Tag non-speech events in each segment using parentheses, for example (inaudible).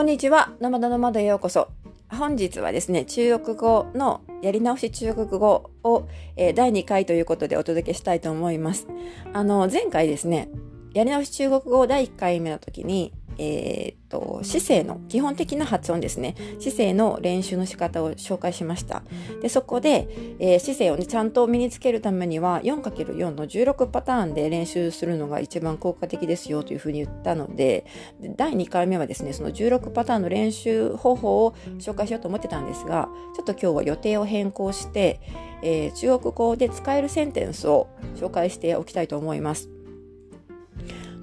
こんにちは。ノマドノマドへようこそ。本日はですね、中国語のやり直し中国語を、えー、第2回ということでお届けしたいと思います。あの、前回ですね、やり直し中国語第1回目の時に、えー、っと、姿勢の、基本的な発音ですね。姿勢の練習の仕方を紹介しました。で、そこで、えー、姿勢をね、ちゃんと身につけるためには、4×4 の16パターンで練習するのが一番効果的ですよというふうに言ったので、で第2回目はですね、その16パターンの練習方法を紹介しようと思ってたんですが、ちょっと今日は予定を変更して、えー、中国語で使えるセンテンスを紹介しておきたいと思います。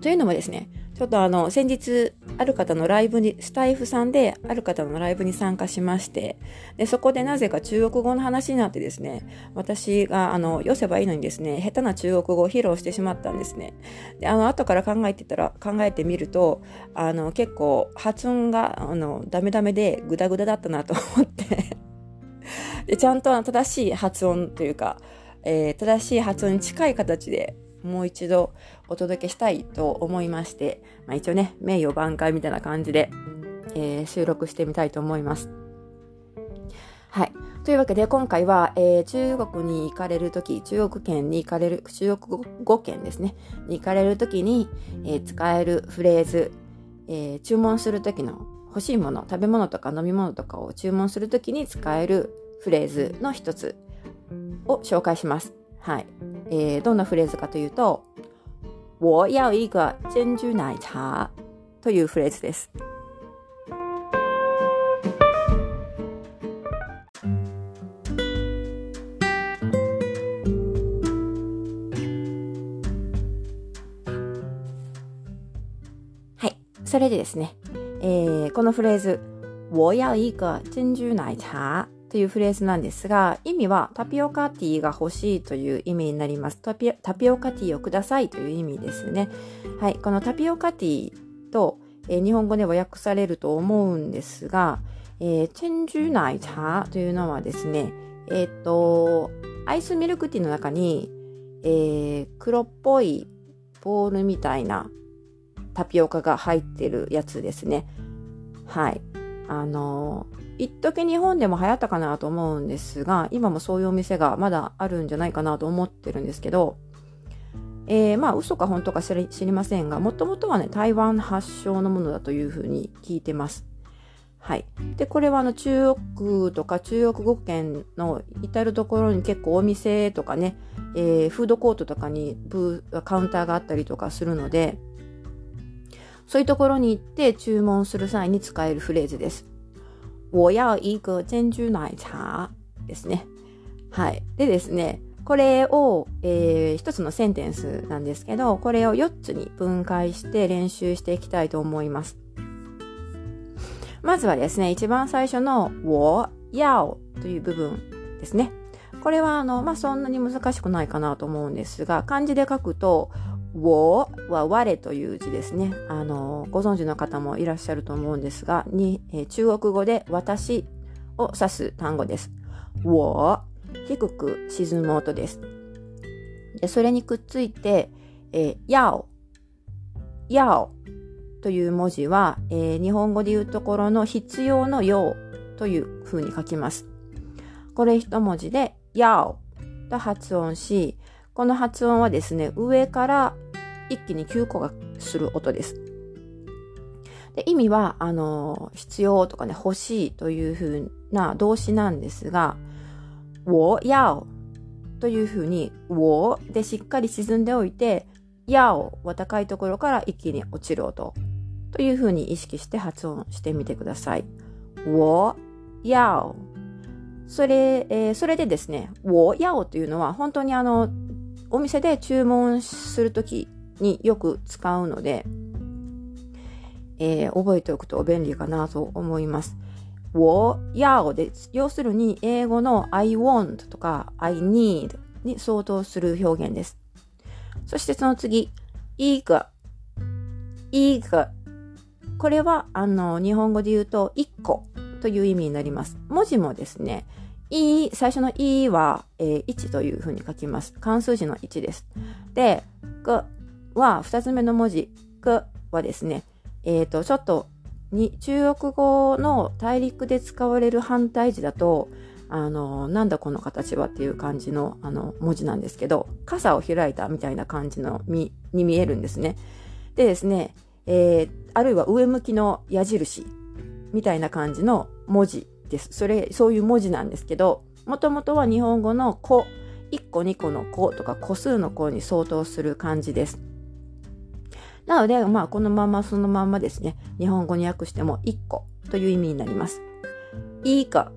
というのもですね、ちょっとあの、先日、ある方のライブに、スタイフさんで、ある方のライブに参加しまして、で、そこでなぜか中国語の話になってですね、私が、あの、寄せばいいのにですね、下手な中国語を披露してしまったんですね。で、あの、後から考えてたら、考えてみると、あの、結構、発音が、あの、ダメダメで、グダグダだったなと思ってで、ちゃんと正しい発音というか、えー、正しい発音に近い形でもう一度お届けしたいと思いまして、まあ、一応ね、名誉挽回みたいな感じで、えー、収録してみたいと思います。はい。というわけで、今回は、えー、中国に行かれるとき、中国圏に行かれる、中国語圏ですね、に行かれるときに、えー、使えるフレーズ、え注文するときの欲しいもの、食べ物とか飲み物とかを注文するときに使えるフレーズの一つを紹介します。はい。えー、どんなフレーズかというと、我要一个珍珠奶茶というフレーズです。はい。それでですね、えー、このフレーズ、我要一个珍珠奶茶というフレーズなんですが、意味はタピオカティーが欲しいという意味になります。タピタピオカティーをくださいという意味ですね。はい。このタピオカティーと、えー、日本語では訳されると思うんですが、えー、チェンジュナイ茶というのはですね、えっ、ー、と、アイスミルクティーの中に、えー、黒っぽいボールみたいなタピオカが入ってるやつですね。はい。あのー一時日本でも流行ったかなと思うんですが、今もそういうお店がまだあるんじゃないかなと思ってるんですけど、えー、まあ嘘か本当か知りませんが、もともとはね、台湾発祥のものだというふうに聞いてます。はい。で、これはあの中国とか中国語圏の至るところに結構お店とかね、えー、フードコートとかにブーカウンターがあったりとかするので、そういうところに行って注文する際に使えるフレーズです。我要一个珍珠奶茶ですね。はい。でですね、これを、えー、一つのセンテンスなんですけど、これを4つに分解して練習していきたいと思います。まずはですね、一番最初の我要という部分ですね。これはあの、まあ、そんなに難しくないかなと思うんですが、漢字で書くと、我は我という字ですね。あの、ご存知の方もいらっしゃると思うんですが、に、え、中国語で私を指す単語です。我、低く沈む音です。でそれにくっついて、え、やお、やおという文字は、えー、日本語で言うところの必要のようという風に書きます。これ一文字で、やおと発音し、この発音はですね、上から一気に急降下する音です。で意味は、あの、必要とかね、欲しいというふうな動詞なんですが、我要というふうに、我でしっかり沈んでおいて、要は高いところから一気に落ちる音というふうに意識して発音してみてください。我要それ、えー、それでですね、我要というのは本当にあの、お店で注文するときによく使うので、えー、覚えておくと便利かなと思います。我要で、要するに英語の I want とか I need に相当する表現です。そしてその次、いが、いが。これは、あの、日本語で言うと、1個という意味になります。文字もですね、いい、最初のいは、えー、1というふうに書きます。漢数字の1です。で、は、二つ目の文字、くはですね、えっ、ー、と、ちょっとに中国語の大陸で使われる反対字だと、あの、なんだこの形はっていう感じのあの文字なんですけど、傘を開いたみたいな感じのみに見えるんですね。でですね、えー、あるいは上向きの矢印みたいな感じの文字です。それ、そういう文字なんですけど、もともとは日本語の個、1個2個の個とか個数の個に相当する漢字です。なので、まあ、このままそのままですね、日本語に訳しても1個という意味になります。いいか。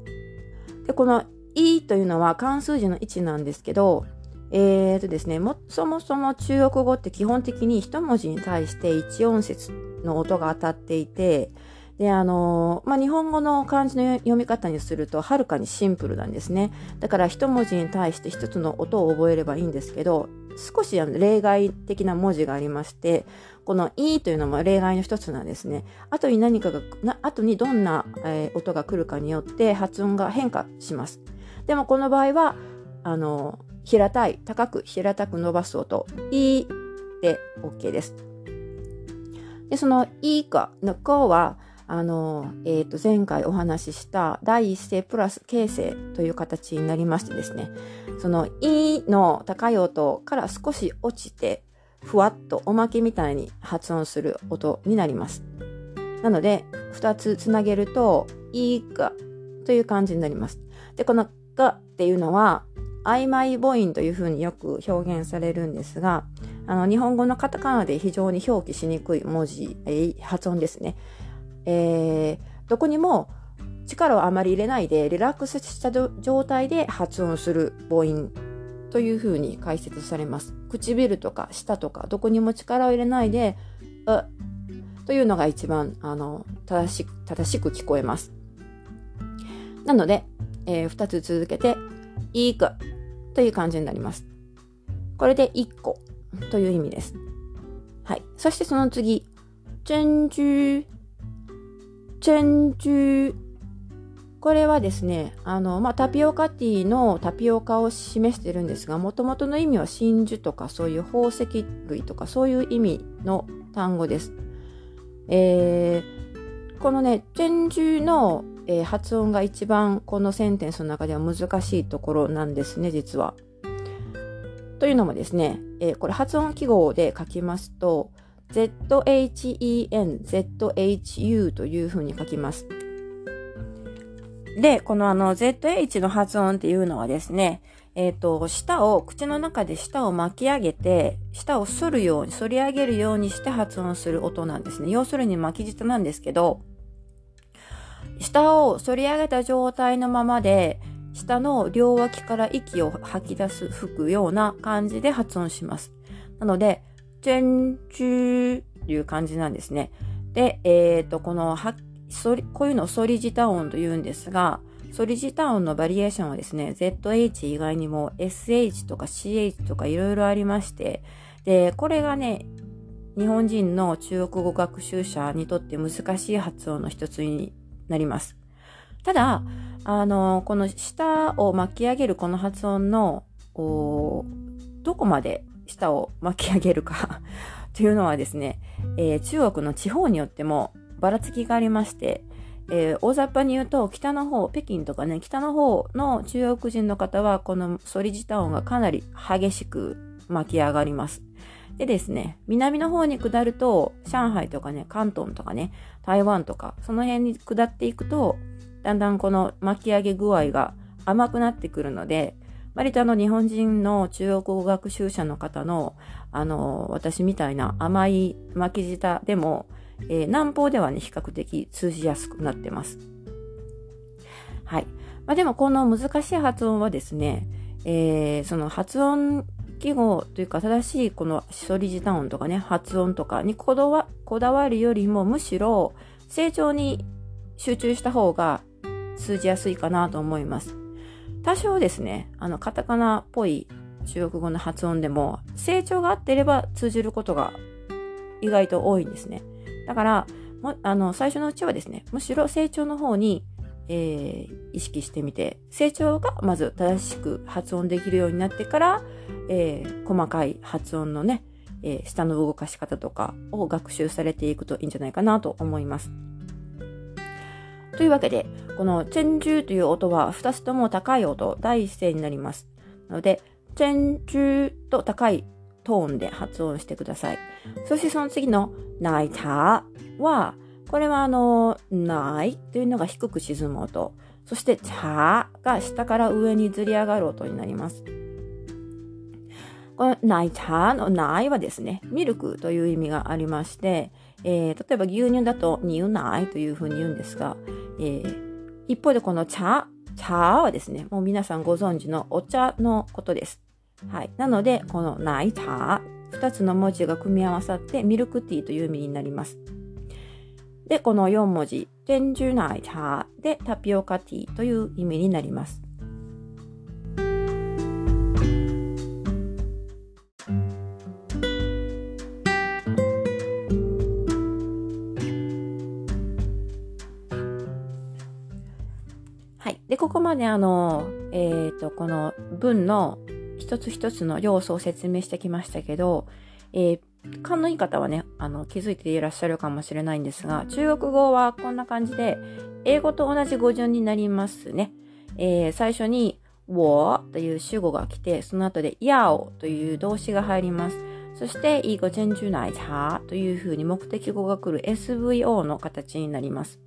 で、このいいというのは漢数字の位置なんですけど、えーとですね、も、そもそも中国語って基本的に一文字に対して一音節の音が当たっていて、で、あの、まあ、日本語の漢字の読み方にすると、はるかにシンプルなんですね。だから一文字に対して一つの音を覚えればいいんですけど、少し例外的な文字がありまして、このいというのも例外の一つなんですね。後に何かが、な後にどんな、え、音が来るかによって発音が変化します。でもこの場合は、あの、平たい、高く平たく伸ばす音、いで OK です。で、そのいかのこは、あの、えっ、ー、と、前回お話しした第一声プラス形成という形になりましてですね、そのいの高い音から少し落ちて、ふわっとおまけみたいに発音する音になります。なので、二つつなげると、いがという感じになります。で、このがっていうのは、曖昧母音というふうによく表現されるんですが、あの、日本語のカタカナで非常に表記しにくい文字、えー、発音ですね。えー、どこにも力をあまり入れないでリラックスした状態で発音する母音というふうに解説されます。唇とか舌とかどこにも力を入れないで、うというのが一番あの正しく正しく聞こえます。なので、えー、2つ続けて、いくという感じになります。これで1個という意味です。はい。そしてその次、珍珠、珍珠。これはですね、あの、まあ、タピオカティーのタピオカを示してるんですが、もともとの意味は真珠とかそういう宝石類とかそういう意味の単語です。えー、このね、珍珠のえー、発音が一番このセンテンスの中では難しいところなんですね、実は。というのもですね、えー、これ発音記号で書きますと、ZHEN、ZHU というふうに書きます。で、このあの ZH の発音っていうのはですね、えっ、ー、と、舌を、口の中で舌を巻き上げて、舌を反るように、反り上げるようにして発音する音なんですね。要するに巻き舌なんですけど、下を反り上げた状態のままで、下の両脇から息を吐き出す、吹くような感じで発音します。なので、チェンチューという感じなんですね。で、えっ、ー、と、このは、こういうのを反り舌音と言うんですが、反り舌音のバリエーションはですね、ZH 以外にも SH とか CH とかいろいろありまして、で、これがね、日本人の中国語学習者にとって難しい発音の一つになります。ただ、あの、この舌を巻き上げるこの発音の、どこまで舌を巻き上げるか (laughs) というのはですね、えー、中国の地方によってもばらつきがありまして、えー、大雑把に言うと北の方、北京とかね、北の方の中国人の方はこの反り舌音がかなり激しく巻き上がります。でですね、南の方に下ると、上海とかね、関東とかね、台湾とか、その辺に下っていくと、だんだんこの巻き上げ具合が甘くなってくるので、割とあの日本人の中国語学習者の方の、あの、私みたいな甘い巻き舌でも、えー、南方ではね、比較的通じやすくなってます。はい。まあ、でもこの難しい発音はですね、えー、その発音記号というか正しいこの処理時短音とかね、発音とかにこだわこだわるよりもむしろ成長に集中した方が通じやすいかなと思います。多少ですね、あの、カタカナっぽい中国語の発音でも成長が合ってれば通じることが意外と多いんですね。だから、もあの、最初のうちはですね、むしろ成長の方にえー、意識してみて、成長がまず正しく発音できるようになってから、えー、細かい発音のね、えー、下の動かし方とかを学習されていくといいんじゃないかなと思います。というわけで、このチェンジューという音は2つとも高い音、第一声になります。なので、チェンジューと高いトーンで発音してください。そしてその次のないたは、これはあの、ないというのが低く沈む音。そして、たが下から上にずり上がる音になります。このないたのないはですね、ミルクという意味がありまして、えー、例えば牛乳だと乳ないというふうに言うんですが、えー、一方でこの茶、茶はですね、もう皆さんご存知のお茶のことです。はい。なので、このないた2つの文字が組み合わさってミルクティーという意味になります。で、この4文字、天樹奶茶でタピオカティーという意味になります。はい。で、ここまであの、えっ、ー、と、この文の一つ一つの要素を説明してきましたけど、えー、勘のいい方はね、あの、気づいていらっしゃるかもしれないんですが、中国語はこんな感じで、英語と同じ語順になりますね。えー、最初に、我という主語が来て、その後で、要という動詞が入ります。そして、一個全中内茶というふうに目的語が来る SVO の形になります。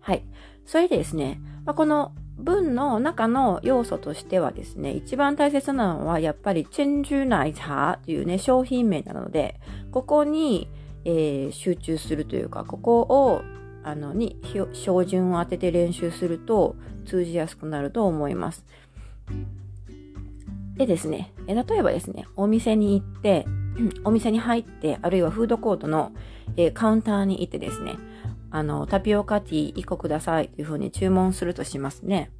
はい。それでですね、まあ、この文の中の要素としてはですね、一番大切なのはやっぱりチェンジュナイ茶というね、商品名なので、ここに、えー、集中するというか、ここを、あの、に、標準を当てて練習すると通じやすくなると思います。でですね、例えばですね、お店に行って、(clears throat) お店に入って、あるいはフードコートの、えー、カウンターに行ってですね、あの、タピオカティー1個くださいというふうに注文するとしますね。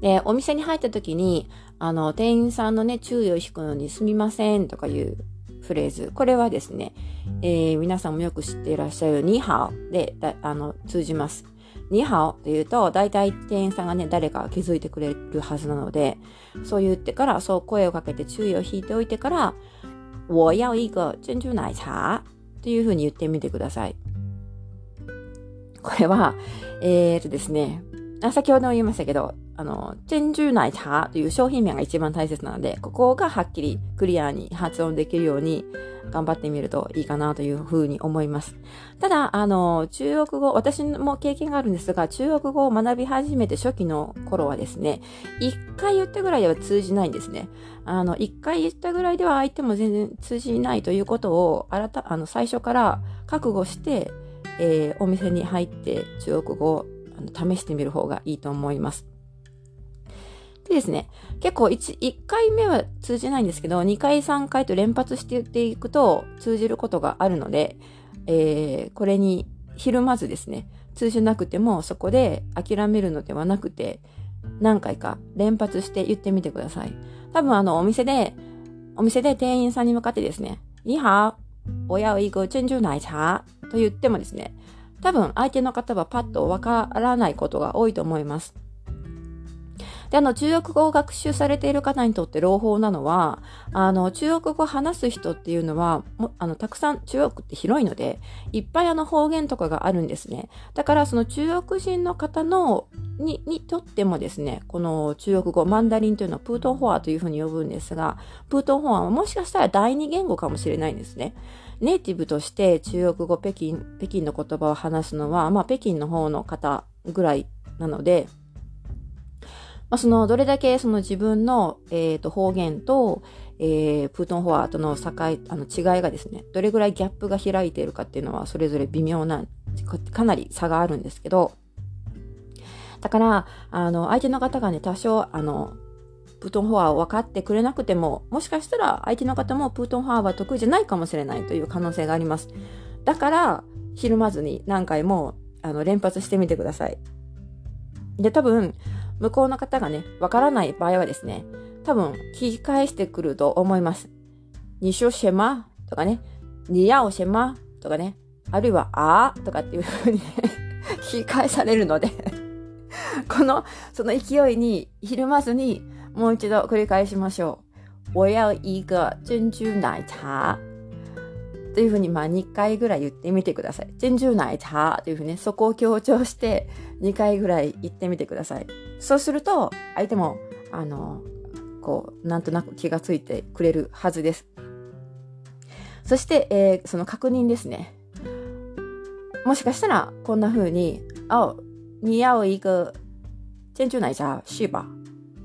で、お店に入った時に、あの、店員さんのね、注意を引くのにすみませんとかいうフレーズ。これはですね、えー、皆さんもよく知っていらっしゃるニハオであの通じます。ニハオというと、大体店員さんがね、誰か気づいてくれるはずなので、そう言ってから、そう声をかけて注意を引いておいてから、我要一个珍珠奶茶というふうに言ってみてください。これは、えー、とですね、あ先ほども言いましたけど、あの、チェンジューナイターという商品名が一番大切なので、ここがはっきりクリアに発音できるように頑張ってみるといいかなというふうに思います。ただ、あの、中国語、私も経験があるんですが、中国語を学び始めて初期の頃はですね、一回言ったぐらいでは通じないんですね。あの、一回言ったぐらいでは相手も全然通じないということを、あらた、あの、最初から覚悟して、えー、お店に入って中国語を試してみる方がいいと思います。でですね、結構 1, 1回目は通じないんですけど、2回3回と連発して言っていくと通じることがあるので、えー、これにひるまずですね、通じなくてもそこで諦めるのではなくて、何回か連発して言ってみてください。多分あのお店で、お店で店員さんに向かってですね、你好、我要一个珍珠奶茶と言ってもですね、多分相手の方はパッとわからないことが多いと思います。で、あの、中国語を学習されている方にとって朗報なのは、あの、中国語を話す人っていうのは、もあの、たくさん、中国って広いので、いっぱいあの方言とかがあるんですね。だから、その中国人の方の、に、にとってもですね、この中国語、マンダリンというのはプートンフォアというふうに呼ぶんですが、プートンフォアはもしかしたら第二言語かもしれないんですね。ネイティブとして中国語、北京、北京の言葉を話すのは、まあ、北京の方の方ぐらいなので、まあ、その、どれだけその自分の、えっ、ー、と、方言と、えー、プートンフォアとの境、あの違いがですね、どれぐらいギャップが開いているかっていうのは、それぞれ微妙な、かなり差があるんですけど、だから、あの、相手の方がね、多少、あの、プートンフォアを分かってくれなくても、もしかしたら相手の方もプートンフォアは得意じゃないかもしれないという可能性があります。だから、ひるまずに何回もあの連発してみてください。で、多分、向こうの方がね、わからない場合はですね、多分、聞き返してくると思います。にしょしまとかね、にやおしまとかね、あるいはあーとかっていう風にね、(laughs) 聞き返されるので (laughs) この、その勢いにひるまずに、もう一度繰り返しましょう。我要一个珍珠奶茶。というふうに、まあ2回ぐらい言ってみてください。珍珠奶茶というふうにね、そこを強調して2回ぐらい言ってみてください。そうすると、相手も、あの、こう、なんとなく気がついてくれるはずです。そして、えー、その確認ですね。もしかしたら、こんな風に、あ、你要一个珍珠奶茶是吧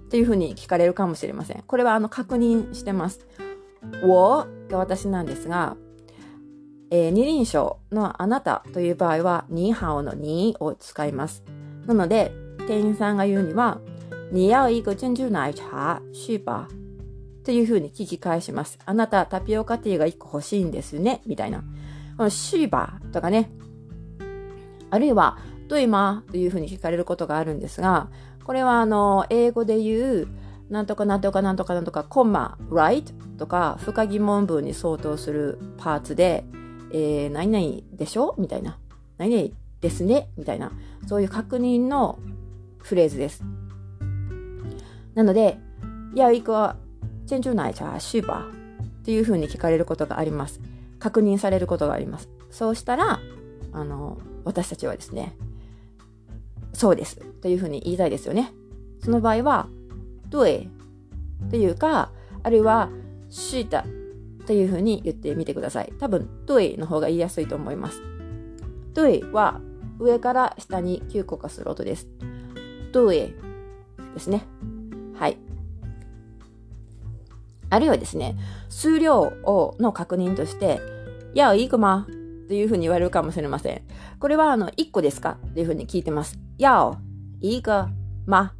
っていう風に聞かれるかもしれません。これはあの確認してます。我が私なんですが、えー、二輪称のあなたという場合は、ニーハオのニーを使います。なので、店員さんが言うには、你要一个珍珠奶茶是吧というふうに聞き返します。あなたタピオカティーが1個欲しいんですねみたいな。このシーバーとかね。あるいは、どいまというふうに聞かれることがあるんですが、これはあの、英語で言う、なんとかなんとかなんとかなんとか、コンマ、right とか、不可疑問文に相当するパーツで、えー、何々でしょ？みたいな。何々ですね？みたいな。そういう確認のフレーズです。なので、要一个珍珠奶茶是吧っていうふうに聞かれることがあります。確認されることがあります。そうしたら、あの、私たちはですね、そうですというふうに言いたいですよね。その場合は、对というか、あるいは、是的というふうに言ってみてください。多分、对の方が言いやすいと思います。对は上から下に9個化する音です。对ですね。はい。あるいはですね、数量をの確認として、やいいくまというふうに言われるかもしれません。これはあの、1個ですか？というふうに聞いてます。やおいいかま。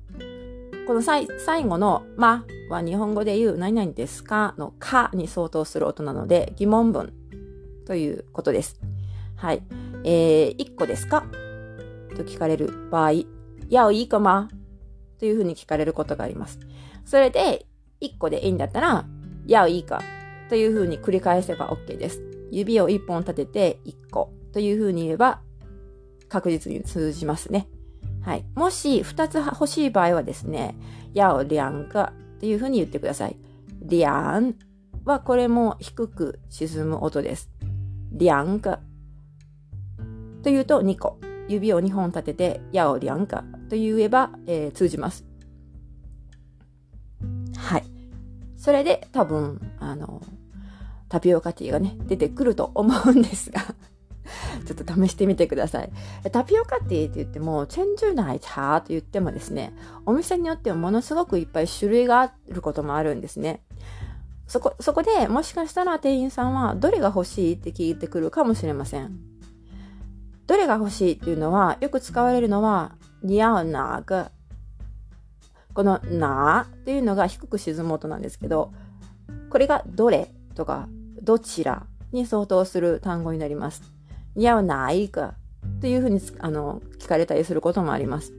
この最後のまは日本語で言う何々ですか？のかに相当する音なので疑問文ということです。はい。えー、1個ですか？と聞かれる場合、やおいいかまというふうに聞かれることがあります。それで、1個でいいんだったら、やおいいかというふうに繰り返せば OK です。指を1本立てて1個というふうに言えば確実に通じますね。はい。もし2つ欲しい場合はですね、やおりゃんかっていうふうに言ってください。りゃんはこれも低く沈む音です。りゃんかというと2個。指を2本立てて、やおりゃんかと言えば、えー、通じます。はい。それで多分、あの、タピオカティーがね、出てくると思うんですが (laughs) ちょっと試してみてください。タピオカティーって言っても、チェンジューナイ茶と言ってもですね、お店によってはものすごくいっぱい種類があることもあるんですね。そこ、そこでもしかしたら店員さんはどれが欲しいって聞いてくるかもしれません。どれが欲しいっていうのは、よく使われるのは、に合うなが、このなっていうのが低く沈む音なんですけど、これがどれとかどちらに相当する単語になります。似合うないかというふうにあの聞かれたりすることもあります。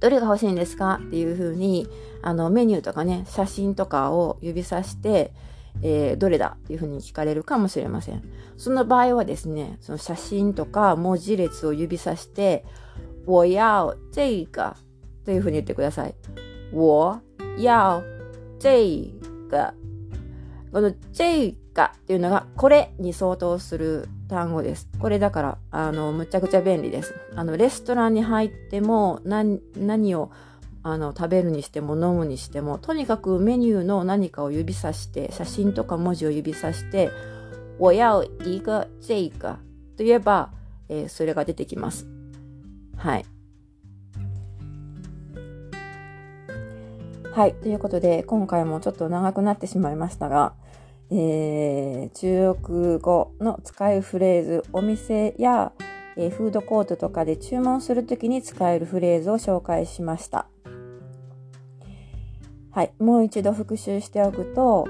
どれが欲しいんですか？っていうふうにあのメニューとかね、写真とかを指さして、えー、どれだっていうふうに聞かれるかもしれません。その場合はですね、その写真とか文字列を指さして、我要这个というふうに言ってください。我要这个この这がっていうのがこれに相当する単語です。これだから、あの、むちゃくちゃ便利です。あの、レストランに入っても何、何をあの食べるにしても飲むにしても、とにかくメニューの何かを指さして、写真とか文字を指さして、我要一个这个と言えば、えー、それが出てきます。はい。はい。ということで、今回もちょっと長くなってしまいましたが、えー、中国語の使うフレーズ、お店や、え、フードコートとかで注文するときに使えるフレーズを紹介しました。はい。もう一度復習しておくと、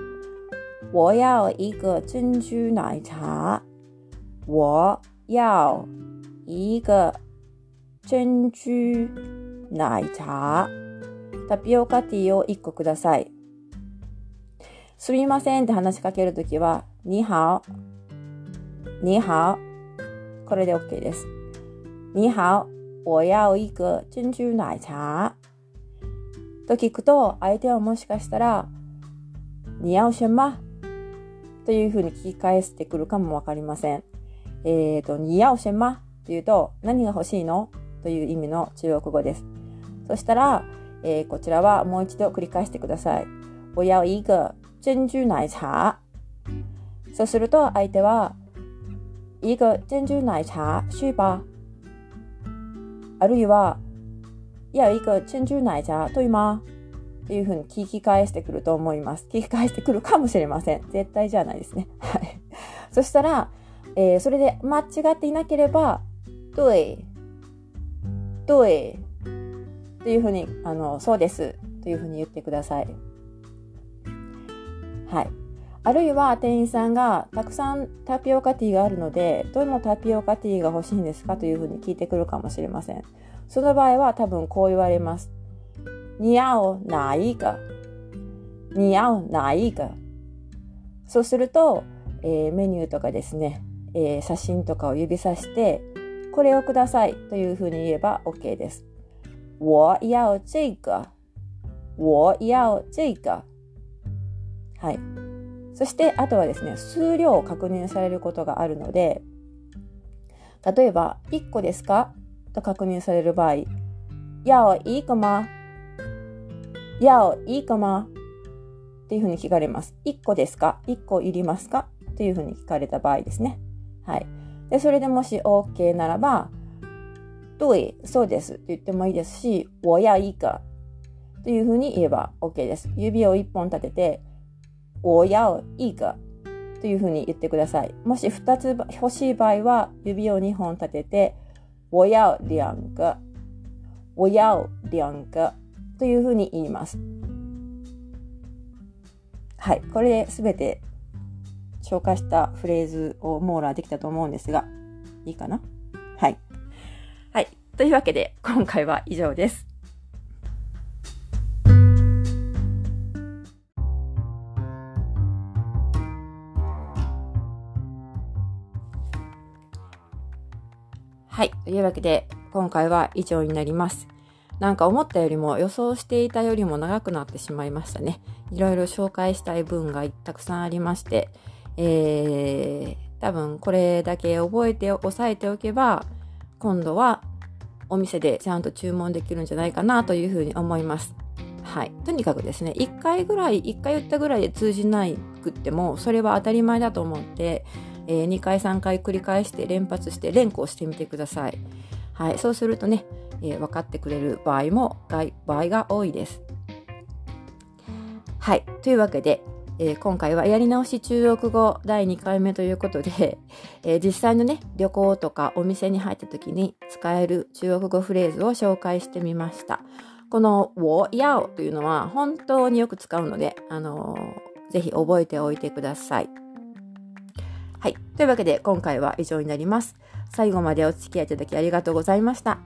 我要一个珍珠奶茶。我要一个珍珠奶茶。タピオカティーを1個ください。すみませんって話しかけるときは、にはお、にはお。これで OK です。にはお、我要一个珍珠奶茶。と聞くと、相手はもしかしたら、你要什么というふうに聞き返してくるかもわかりません。えっ、ー、と、你要什么というと、何が欲しいの？という意味の中国語です。そしたら、えー、こちらはもう一度繰り返してください。我要一个珍珠奶茶。そうすると相手は、一个珍珠奶茶是吧あるいは、要一个珍珠奶茶对吗っていうふうに聞き返してくると思います。聞き返してくるかもしれません。絶対じゃないですね。はい。そしたら、えー、それで間違っていなければ、对、对、というふうに、あの、そうです、というふうに言ってください。はい。あるいは店員さんがたくさんタピオカティーがあるので、どのタピオカティーが欲しいんですか？というふうに聞いてくるかもしれません。その場合は多分こう言われます。你要哪一个你要哪一个そうすると、えー、メニューとかですね、えー、写真とかを指さして、これをくださいというふうに言えば OK です。我要这个。我要这个。はい。そして、あとはですね、数量を確認されることがあるので、例えば、1個ですか？と確認される場合、要い个吗要い个吗っていうふうに聞かれます。1個ですか ?1 個いりますかというふうに聞かれた場合ですね。はい。で、それでもし OK ならば、对、そうですと言ってもいいですし、我要一个というふうに言えば OK です。指を1本立てて、我要一个というふうに言ってください。もし2つ欲しい場合は、指を2本立てて、我要两个、我要两个というふうに言います。はい。これで全て紹介したフレーズを網羅できたと思うんですが、いいかな？はい。はい。というわけで、今回は以上です。というわけで、今回は以上になります。なんか思ったよりも予想していたよりも長くなってしまいましたね。いろいろ紹介したい文がたくさんありまして、えー、多分これだけ覚えて押さえておけば、今度はお店でちゃんと注文できるんじゃないかなというふうに思います。はい。とにかくですね、1回ぐらい、1回言ったぐらいで通じないくっても、それは当たり前だと思って、えー、2回3回繰り返して連発して連呼してみてください。はい。そうするとね、えー、分かってくれる場合も、場合が多いです。はい。というわけで、えー、今回はやり直し中国語第2回目ということで、(laughs) えー、実際のね、旅行とかお店に入った時に使える中国語フレーズを紹介してみました。この我要というのは本当によく使うので、あのー、ぜひ覚えておいてください。はい。というわけで今回は以上になります。最後までお付き合いいただきありがとうございました。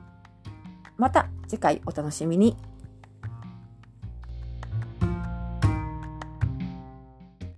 また次回お楽しみに。